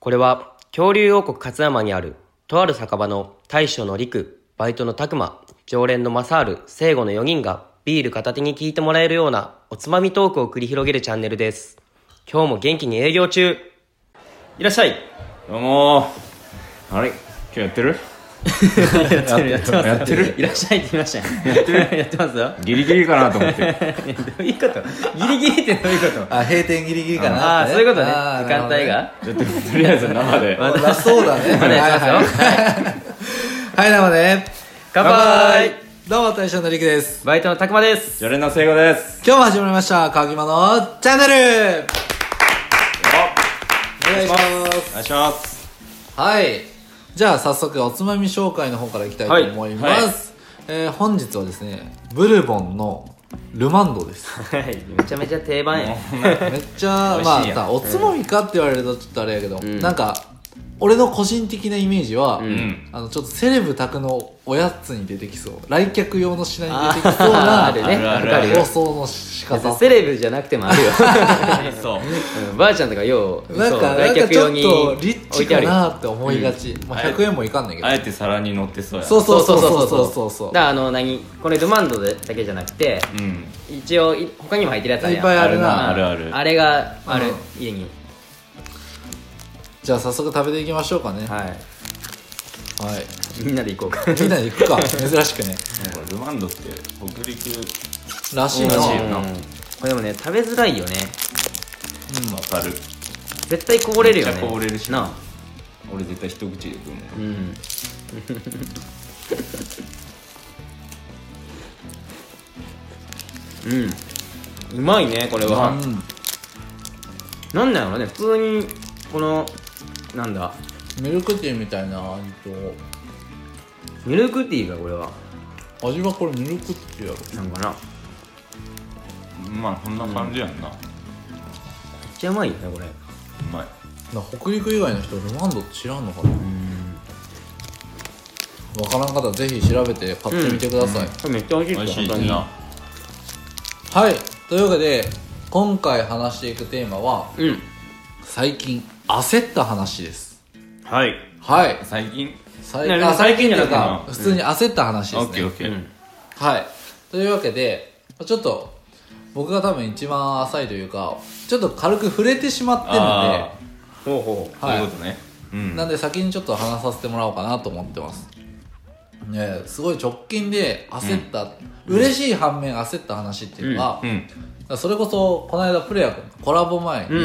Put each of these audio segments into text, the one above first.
これは恐竜王国勝山にあるとある酒場の大将の陸、バイトの拓馬、常連のマサール、聖護の4人がビール片手に聞いてもらえるようなおつまみトークを繰り広げるチャンネルです。今日も元気に営業中。いらっしゃい。どうもー。あれ？今日やってる？やってる。やってます。やってる。いらっしゃいって言いましたよやってる。やってますよ。ギリギリかなと思って。どういうこと？ギリギリってどういうこと？あ、閉店ギリギリかなあそういうことね。時間帯が。ちょっととりあえず生で。まあそうだね。まだやってますよはいはいはい、生で。乾杯。どうも、大将のりくです。バイトのたくまです。常連の聖子です。今日も始まりました、かぎまのチャンネル。お願いします。お願いします。はい。じゃあ、早速、おつまみ紹介の方からいきたいと思います。はいはいえー本日はですね、ブルボンのルマンドです。はい、めちゃめちゃ定番や。めっちゃ、まあさ、おつまみかって言われるとちょっとあれやけど、んなんか、俺の個人的なイメージは、んあの、ちょっとセレブ宅のおやつに出てきそう。来客用の品に出てきそうあーなあるね。あるあるわかるよ。放送の仕方。セレブじゃなくてもあるよ。そううんばあちゃんとかよう、なんか、そうなんかちょっ来客用にとリッチあるよ。なって思いがち。まあ、100円もいかんねんけどあ。えて皿に乗ってそうやそうそうそうそうそそううそうそうだからあの、何これルマンドだけじゃなくて、うん一応、い他にも入ってるやつあるやんいっぱいあるなあるあるあれがあるうん、家に。じゃあ早速食べていきましょうかね。ははい。い。みんなで行こうか。みんなで行くか。珍しくね。ルマンドって北陸らしいな。らしいよなうんこれでもね、食べづらいよね。わかる絶対こぼれるよね。めっちゃこぼれるしなあ。俺絶対一口で食うもんうん。うん。うまいね、これは。うんなんだろうね、普通に、この、なんだ、ミルクティーみたいな味と、ミルクティーがこれは、味はこれミルクティーやろ。なんかな。めっまあこんな感じやんな。うちゃうまいよね、これ。まい。な北陸以外の人ルマンドって知らんのかな？わからん方はぜひ調べて買ってみてください、これめっちゃ美味しいですに。しい。なはい。というわけで今回話していくテーマはうん。最近焦った話です。はい。はい。最近？最ねあ最近というか普通に焦った話ですね、オッケーオッケー。うん。はい。というわけでちょっと僕が多分一番浅いというかちょっと軽く触れてしまってるんあでほうほあそういうことね。うん。なんで先にちょっと話させてもらおうかなと思ってますねすごい直近で焦った、嬉しい反面焦った話っていうのが、うん。それこそこの間プレア君コラボ前に、う。うん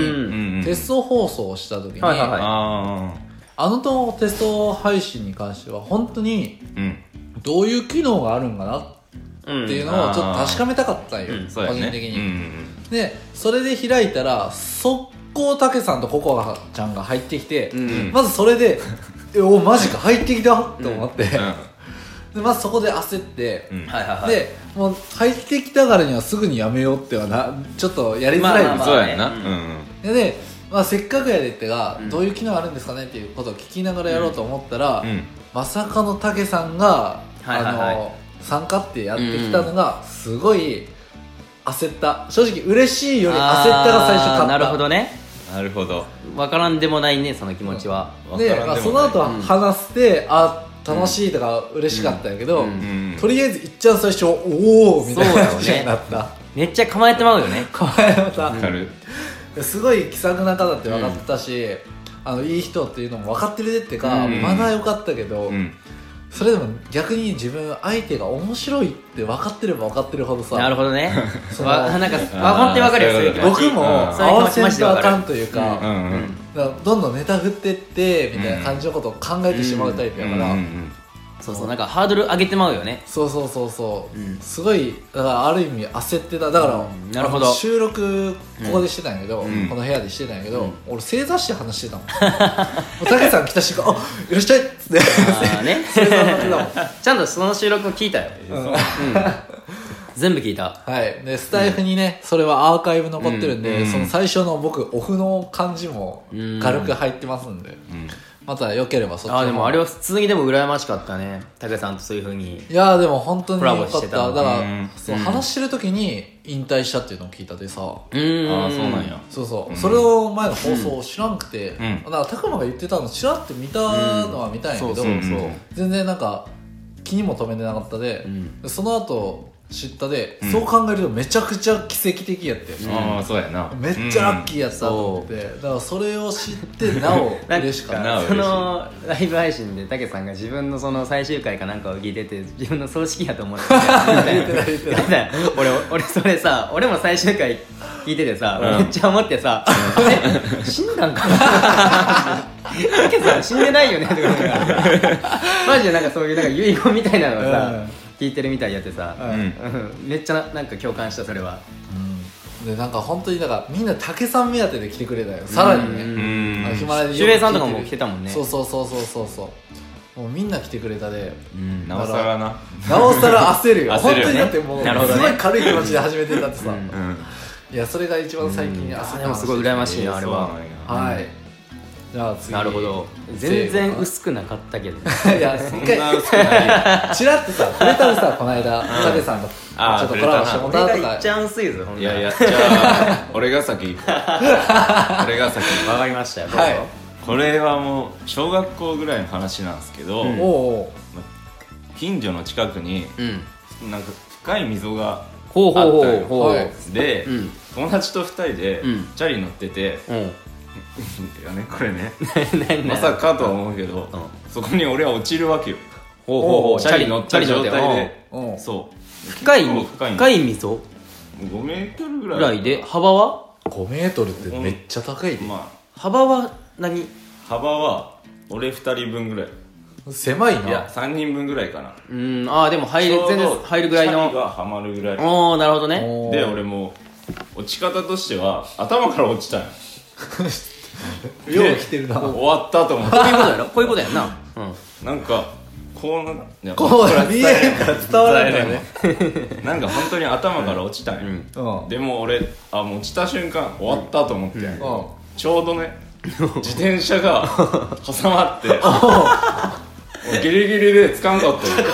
んうん。テスト放送をした時に、ああのとテスト配信に関しては本当にどういう機能があるんかなっうん。ていうのをちょっと確かめたかったんよ、うん。ね。個人的に、うんうんでそれで開いたら速攻たけさんとココアちゃんが入ってきて、うん。まずそれで「えおマジか入ってきた!」と思って、うんでまずそこで焦って、うん。はいはいはい。でもう入ってきたからにはすぐにやめようってはなちょっとやりづらいです。よ、まあまあそうやな。ううんん。で、まあ、せっかくやでってが、うん。どういう機能あるんですかねっていうことを聞きながらやろうと思ったら、うん。まさかのたけさんが、はいはいはい。あの参加ってやってきたのがすごい焦った。正直嬉しいより焦ったが最初勝った。あーなるほどね。なるほど。わからんでもないね、その気持ちは。で、わからまあ、んでもない。その後は話して、あ楽しいとか嬉しかったんやけど、うん。うん。とりあえずいっちゃん最初おおみたいな。感じ になった。めっちゃ構えてまうよね。構えまた、わかるすごい気さくな方って分かった。し、あのいい人っていうのも分かってる。でってか、うんまだ良かったけど、うんそれでも逆に自分相手が面白いって分かってれば分かってるほどさなるほどね。そうわなんか、あーわ、本当にわかるよ、そういう気持ち。僕もうんそういう気持ち合わせんとあかかる。というか,、うんうんだからどんどんネタ振ってってみたいな感じのことを考えてしまうタイプやから、うんうんそうそう、なんかハードル上げてまうよね。そうそうそうそう、うん。すごいだからある意味焦ってた。だから、うんなるほど。あの収録ここでしてたんやけど、ん。この部屋でしてたんやけど、うん。俺正座して話してたもん。もうたけさん来た瞬間「あいらっしゃい」っつって。あーね。正座になってたもん。ちゃんとその収録を聞いたよ。うん。うん。全部聞いた。はい。でスタイフにね、それはアーカイブ残ってるんで、うん。その最初の僕オフの感じもうん。軽く入ってますんで、うんまたよければそっちの方ああでもあれは普通にでも羨ましかったね。武さんとそういうふうにいやーでも本当によかった。だから、うん。そう話してる時に引退したっていうのを聞いたでさ。うーん。ああそうなんや。そうそう、それを前の放送を知らんくて、ん。だから拓磨が言ってたの知らんって見たのは見たんやけど、全然なんか気にも留めてなかったで、ん。でその後知ったで、そう考えるとめちゃくちゃ奇跡的やって、ああそうやな。めっちゃラッキーやったと思って、だからそれを知ってなお嬉しかった。なおそのライブ配信で武さんが自分のその最終回かなんかを聞いてて自分の葬式やと思ってた。俺俺それさ俺も最終回聞いててさ、うん。めっちゃ思ってさ「え死んだんかな?」武さん死んでないよね」とか言いながらマジでなんかそういうなんか遺言みたいなのをさ、うん聞いてるみたいやってさ、うん。うん。めっちゃなんか共感したそれは。でなんか本当にだからみんな竹さん目当てで来てくれたよ。さらにね、ヒマラヤでシュウヘイさんとかも来てたもんね。そうそうそうそうそうそう。もうみんな来てくれたで。うん。なおさらな。なおさら焦るよ。焦るよね。本当にだってもうね。すごい軽い気持ちで始めてたってさ、うん。うん。いやそれが一番最近焦った話。でもすごい羨ましいなあれは。はいなるほど。全然薄くなかったけど。いやそんな薄くない。よチラッとさ触れたらさこの間タケさんとちあーょっとコラボしてもら俺ったとか。がいっちゃん薄いぞほんいやいやわ じゃあ俺が先。俺が先。行こかりましたよどうぞ。はい、うこれはもう小学校ぐらいの話なんですけど、うん。近所の近くにうん。なんか深い溝がほうほうほあったで、うん。友達と二人でうん。チャリ乗ってて、うんいやねこれねまさかとは思うけど、うんそこに俺は落ちるわけよほうほうほうチャリ乗った状態でそう深い深い深い溝5メートルぐらいぐらいで幅は5メートルってめっちゃ高いで、ま幅は何幅は俺2人分ぐらい狭いないや3人分ぐらいかなうんああでも入る全然入るぐらいのがはまるぐらいおおなるほどねで俺も落ち方としては頭から落ちたんよ よう来てるな。終わったと思って。こういうことやろ？こういうことやんな。うん。なんかこうないやこう見えへんから伝わらないね。なんか本当に頭から落ちたんよ、うん。でも俺あもう落ちた瞬間終わったと思って、うん。ちょうどね 自転車が挟まってギリギリで掴んだったよ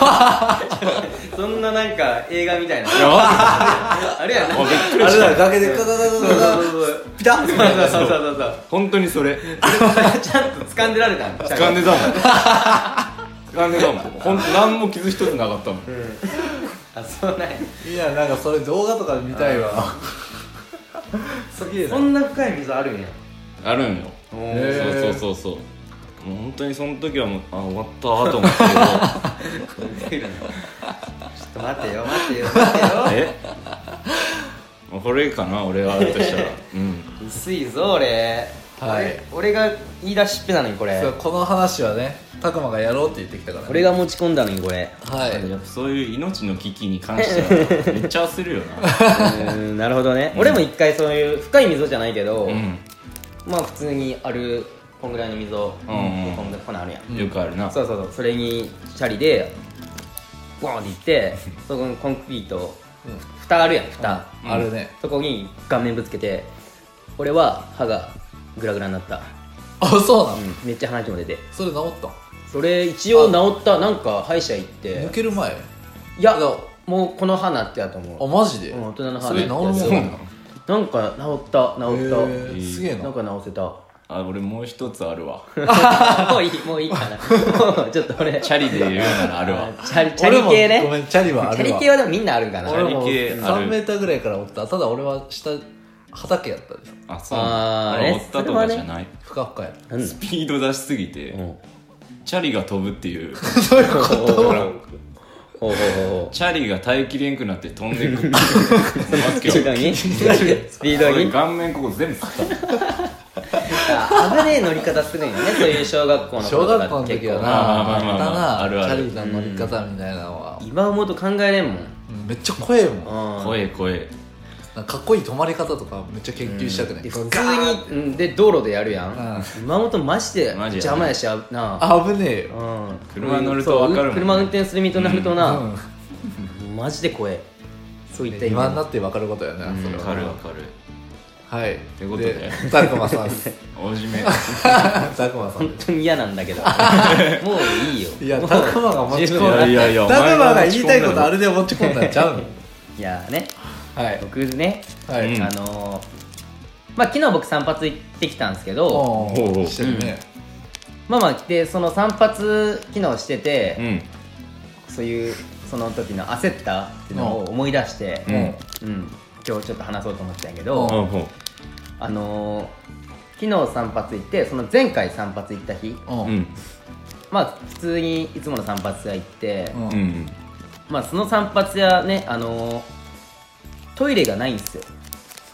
そんななんか映画みたいな。あれやな。あびっくりあれだ崖でガガガガガガピタッそうそうそう本当にそれちゃんと掴んでられたん掴んでたもん掴んでたもんほんと何も傷一つなかったもんあそうなんやいやなんかそれ動画とかで見たいわそんな深い溝あるんやあるんよそうそうそうそうもう本当にその時はもうあ終わったと思ったけど待ってよ待ってよ待ってよ。え？これかな俺はあるとしたらうん。薄いぞ俺。はい。俺俺が言い出しっぺなのにこれ。そうこの話はね拓磨がやろうって言ってきたからね。俺が持ち込んだのにこれ。はい。やっぱそういう命の危機に関してはめっちゃ焦るよな。うんなるほどね。俺も一回そういう深い溝じゃないけど、うん。まあ普通にあるこんぐらいの溝、うん。うんこんぐこんなんあるやん、よくあるな。そうそうそう。それにチャリでボーンって行ってそこにコンクリート蓋あるやん蓋、あるね。そこに顔面ぶつけて俺は歯がグラグラになった、あそうなの？うん、めっちゃ鼻血も出て。それ治った？それ一応治った。なんか歯医者行って。抜ける前？いやだもうこの歯なってやと思う。あマジで？うん大人の歯それ治るもんななんか治った治へった、ー。すげえな。なんか治せたあ俺もう一つあるわ。もういいもういいかな。もうちょっと俺。チャリで言うならあるわ。チャリチャリ系俺もごめねんチャリはあチャリ系はでもみんなあるんかな。俺もチャリ系ある。3メーターぐらいからおった。ただ俺は下畑やったであそう。あーね俺追ったとかじゃない、ふかふかやったスピード出しすぎて、うん。チャリが飛ぶっていう。どういうこと？ほうほうほうほう。ほチャリが耐えきれんくなって飛んでくる スピードにスピード俺に顔面ここ全部吸った。あ危ねえ乗り方するんよねそういう小学校の小頃とか学校の時はなまあまあまあまあったなあ。るあるチャリの乗り方みたいなのは。今思うと考えれんもん。うんめっちゃ怖えもん。うん。怖え怖えかかっこいい止まり方とかめっちゃ研究したくない。で普通にうんで道路でやるやん。今思うとマジで邪魔やしあなあ。危ねえよ。うん。車乗ると分かるもんね。そう車運転する身となるとな、うん。マジで怖え。そういった今になって分かることやなそれは。わかるわかるはい。ということで。たくまさんです。大締め。たくまさん本当に嫌なんだけど。もういいよ。いやもうたくまが持ち込んだ。いやいやいやたくまが言いたいことあれで持ち込んだんちゃうの？いやね。はい。僕ね、あのーまあ昨日僕散髪行ってきたんですけどしてるね、まあまあでその散髪昨日してて、うん。そういうその時の焦ったっていうのを思い出して、うん。うん今日ちょっと話そうと思ってたんやけど、あのー昨日散髪行ってその前回散髪行った日うん。まあ普通にいつもの散髪屋行って、うん。うんまあその散髪屋ねあのートイレがないんですよ。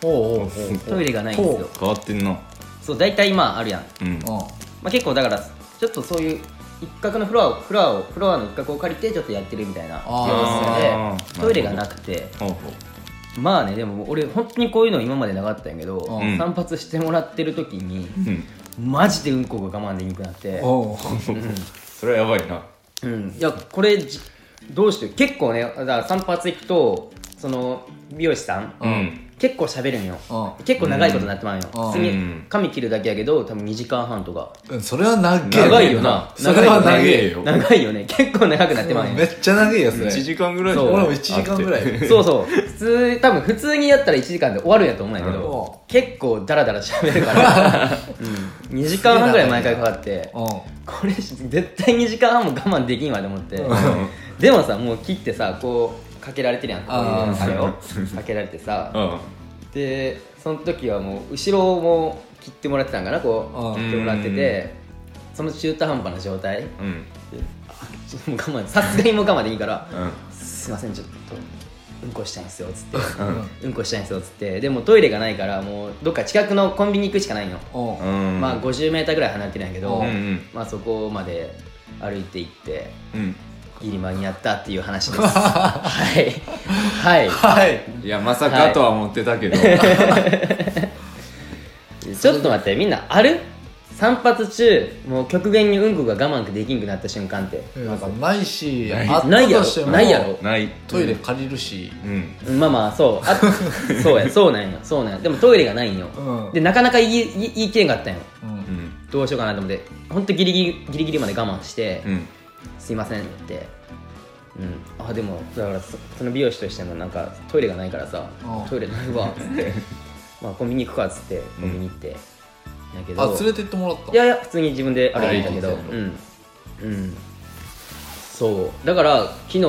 ほうほうほうトイレがないんですよ。変わってんな。そう大体まああるやん、うん。まあ、結構だからちょっとそういう一角のフロアをフロアをフロアの一角を借りてちょっとやってるみたいなあー。でトイレがなくて。ほうほまあねでも俺本当にこういうの今までなかったんやけど、うん。散髪してもらってる時にマジでうんこが我慢できなくなって。おう。それはやばいな。うん。いやこれじどうして結構ねだから散髪行くとその美容師さん、うん結構喋るんよ、う結構長いことになってまうよ、うん。普通にうん。髪切るだけやけど多分2時間半とか。うんそれは長い長いよな。それは長いいよ長いよね。結構長くなってまうよ、めっちゃ長いやつね1時間ぐらい。そう。俺も1時間ぐらい。そうそう。普通多分普通にやったら1時間で終わるんやと思うんやけど、結構ダラダラ喋るから、うん、2時間半ぐらい毎回かかって。うん。これ絶対2時間半も我慢できんわと思って。でもさもう切ってさこうかけられてるやん。こういうあーあれをかけられてさ。うんでその時はもう後ろも切ってもらってたんかなこううん。切ってもらっててその中途半端な状態。でうん。あちょっともう我慢さすがにもう我慢でいいからうん。すいませんちょっとうんこしたいんですよつって。うん。うんこしたいんですよつって。でもトイレがないからもうどっか近くのコンビニ行くしかないんよ、う。んうん。まあ 50m ぐらい離れてるんやけど、まあそこまで歩いて行って。うんギリ間に合ったっていう話です。はい。はい。はい。い。やまさかとは思ってたけど。ちょっと待ってみんなある散髪中もう極限にうんこが我慢できんくなった瞬間って。なんかないしない。あったないやろとしてもないやろ。ないトイレ借りるし。うん。まあまあそう。あ そうやそうなんよ。そうなんよ。でもトイレがないんよ、うん。でなかなか言い言い言い切れんかったんよ。うん。うん。どうしようかなと思って。ほんとギリギリギリギリまで我慢して、うん。すいませんってうん。あでもだからそその美容師としてもなんかトイレがないからさうんトイレないわっ つって。まあコンビニ行くかっつってコンビニ行って、やけど。あ連れてってもらったいやいや普通に自分で歩いてたけど。うん。うん。そう。だから昨日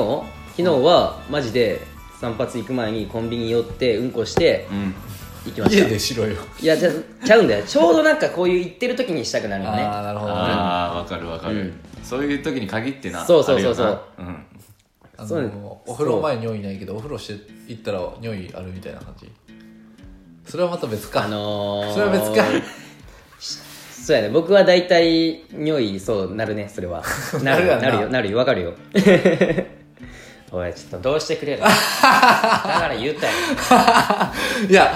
昨日はマジで散髪行く前にコンビニ寄ってうんこしてうん。家行きました。でしろよ。いやじゃちゃうんだよ。ちょうどなんかこういう行ってる時にしたくなるよねああなるほどね。ああわかるわかる、うん。そういう時に限ってな。そうそうそうそう。うんあそうのお風呂前尿意ないけどお風呂して行ったら尿意あるみたいな感じ。それはまた別か。あのー、それは別か。そうやね。僕は大体尿意そうなるねそれは。なるなるやんな。なるよなるよ。わかるよ。おいちょっとどうしてくれる？だから言ったよいや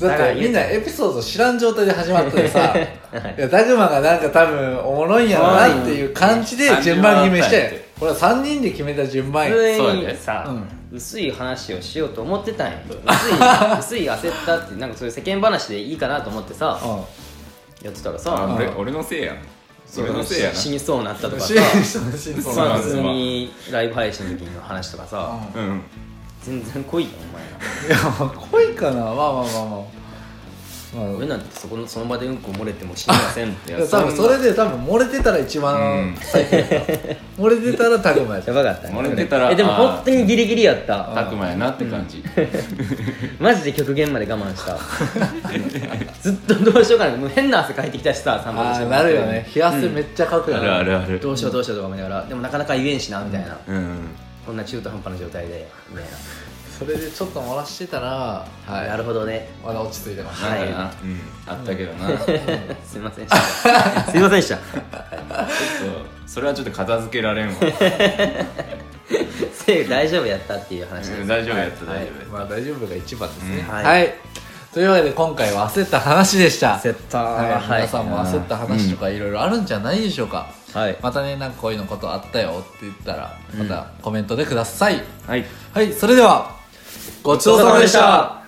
だってみんなエピソード知らん状態で始まっててさ。い。やダグマがなんか多分おもろいんやろなっていう感じで順番決めしてこれは3人で決めた順番や。普通そうやで。にさ、う薄い話をしようと思ってたんよ薄い薄い焦ったってなんかそういう世間話でいいかなと思ってさうやってたらあさ俺俺のせいやんそう俺のせいやな。死にそうになったとかさ 普通にライブ配信の時の話とかさうん。全然濃いよお前ら。いやまあ濃いかな。まあまあまあまあまあ俺なんてそこの その場でうんこ漏れても死にませんっていや 多分それで多分漏れてたら一番最低やった漏れてたらタグマやった。やばかったね。漏れてたらえでも本当にギリギリやった。たくまやなって感じ、マジで極限まで我慢した。ずっとどうしようかな。もう変な汗かいてきたしさ散髪してもああなるよね。冷や汗めっちゃかくよあねるあるある。どうしようどうしようとか思いながら。でもなかなか言えんしなみたいな、うん。こんな中途半端な状態で。みたいそれでちょっと漏らしてたらな、はい。なるほどね。まだ落ち着いてますはい。うん、あったけどな、ちょっすいませんでした。すいませんでした。とそれはちょっと片付けられんわ。セーフ大丈夫やったっていう話です、うん大丈夫やったはい。大丈夫まあ大丈夫が一番ですね、うん。はい。はい。というわけで今回は焦った話でした。焦った。はい。はい。皆さんも焦った話とかいろいろあるんじゃないでしょうか、はい。またねなんかこういうのことあったよって言ったらまたコメントでください、はい。はい。それではごちそうさまでした。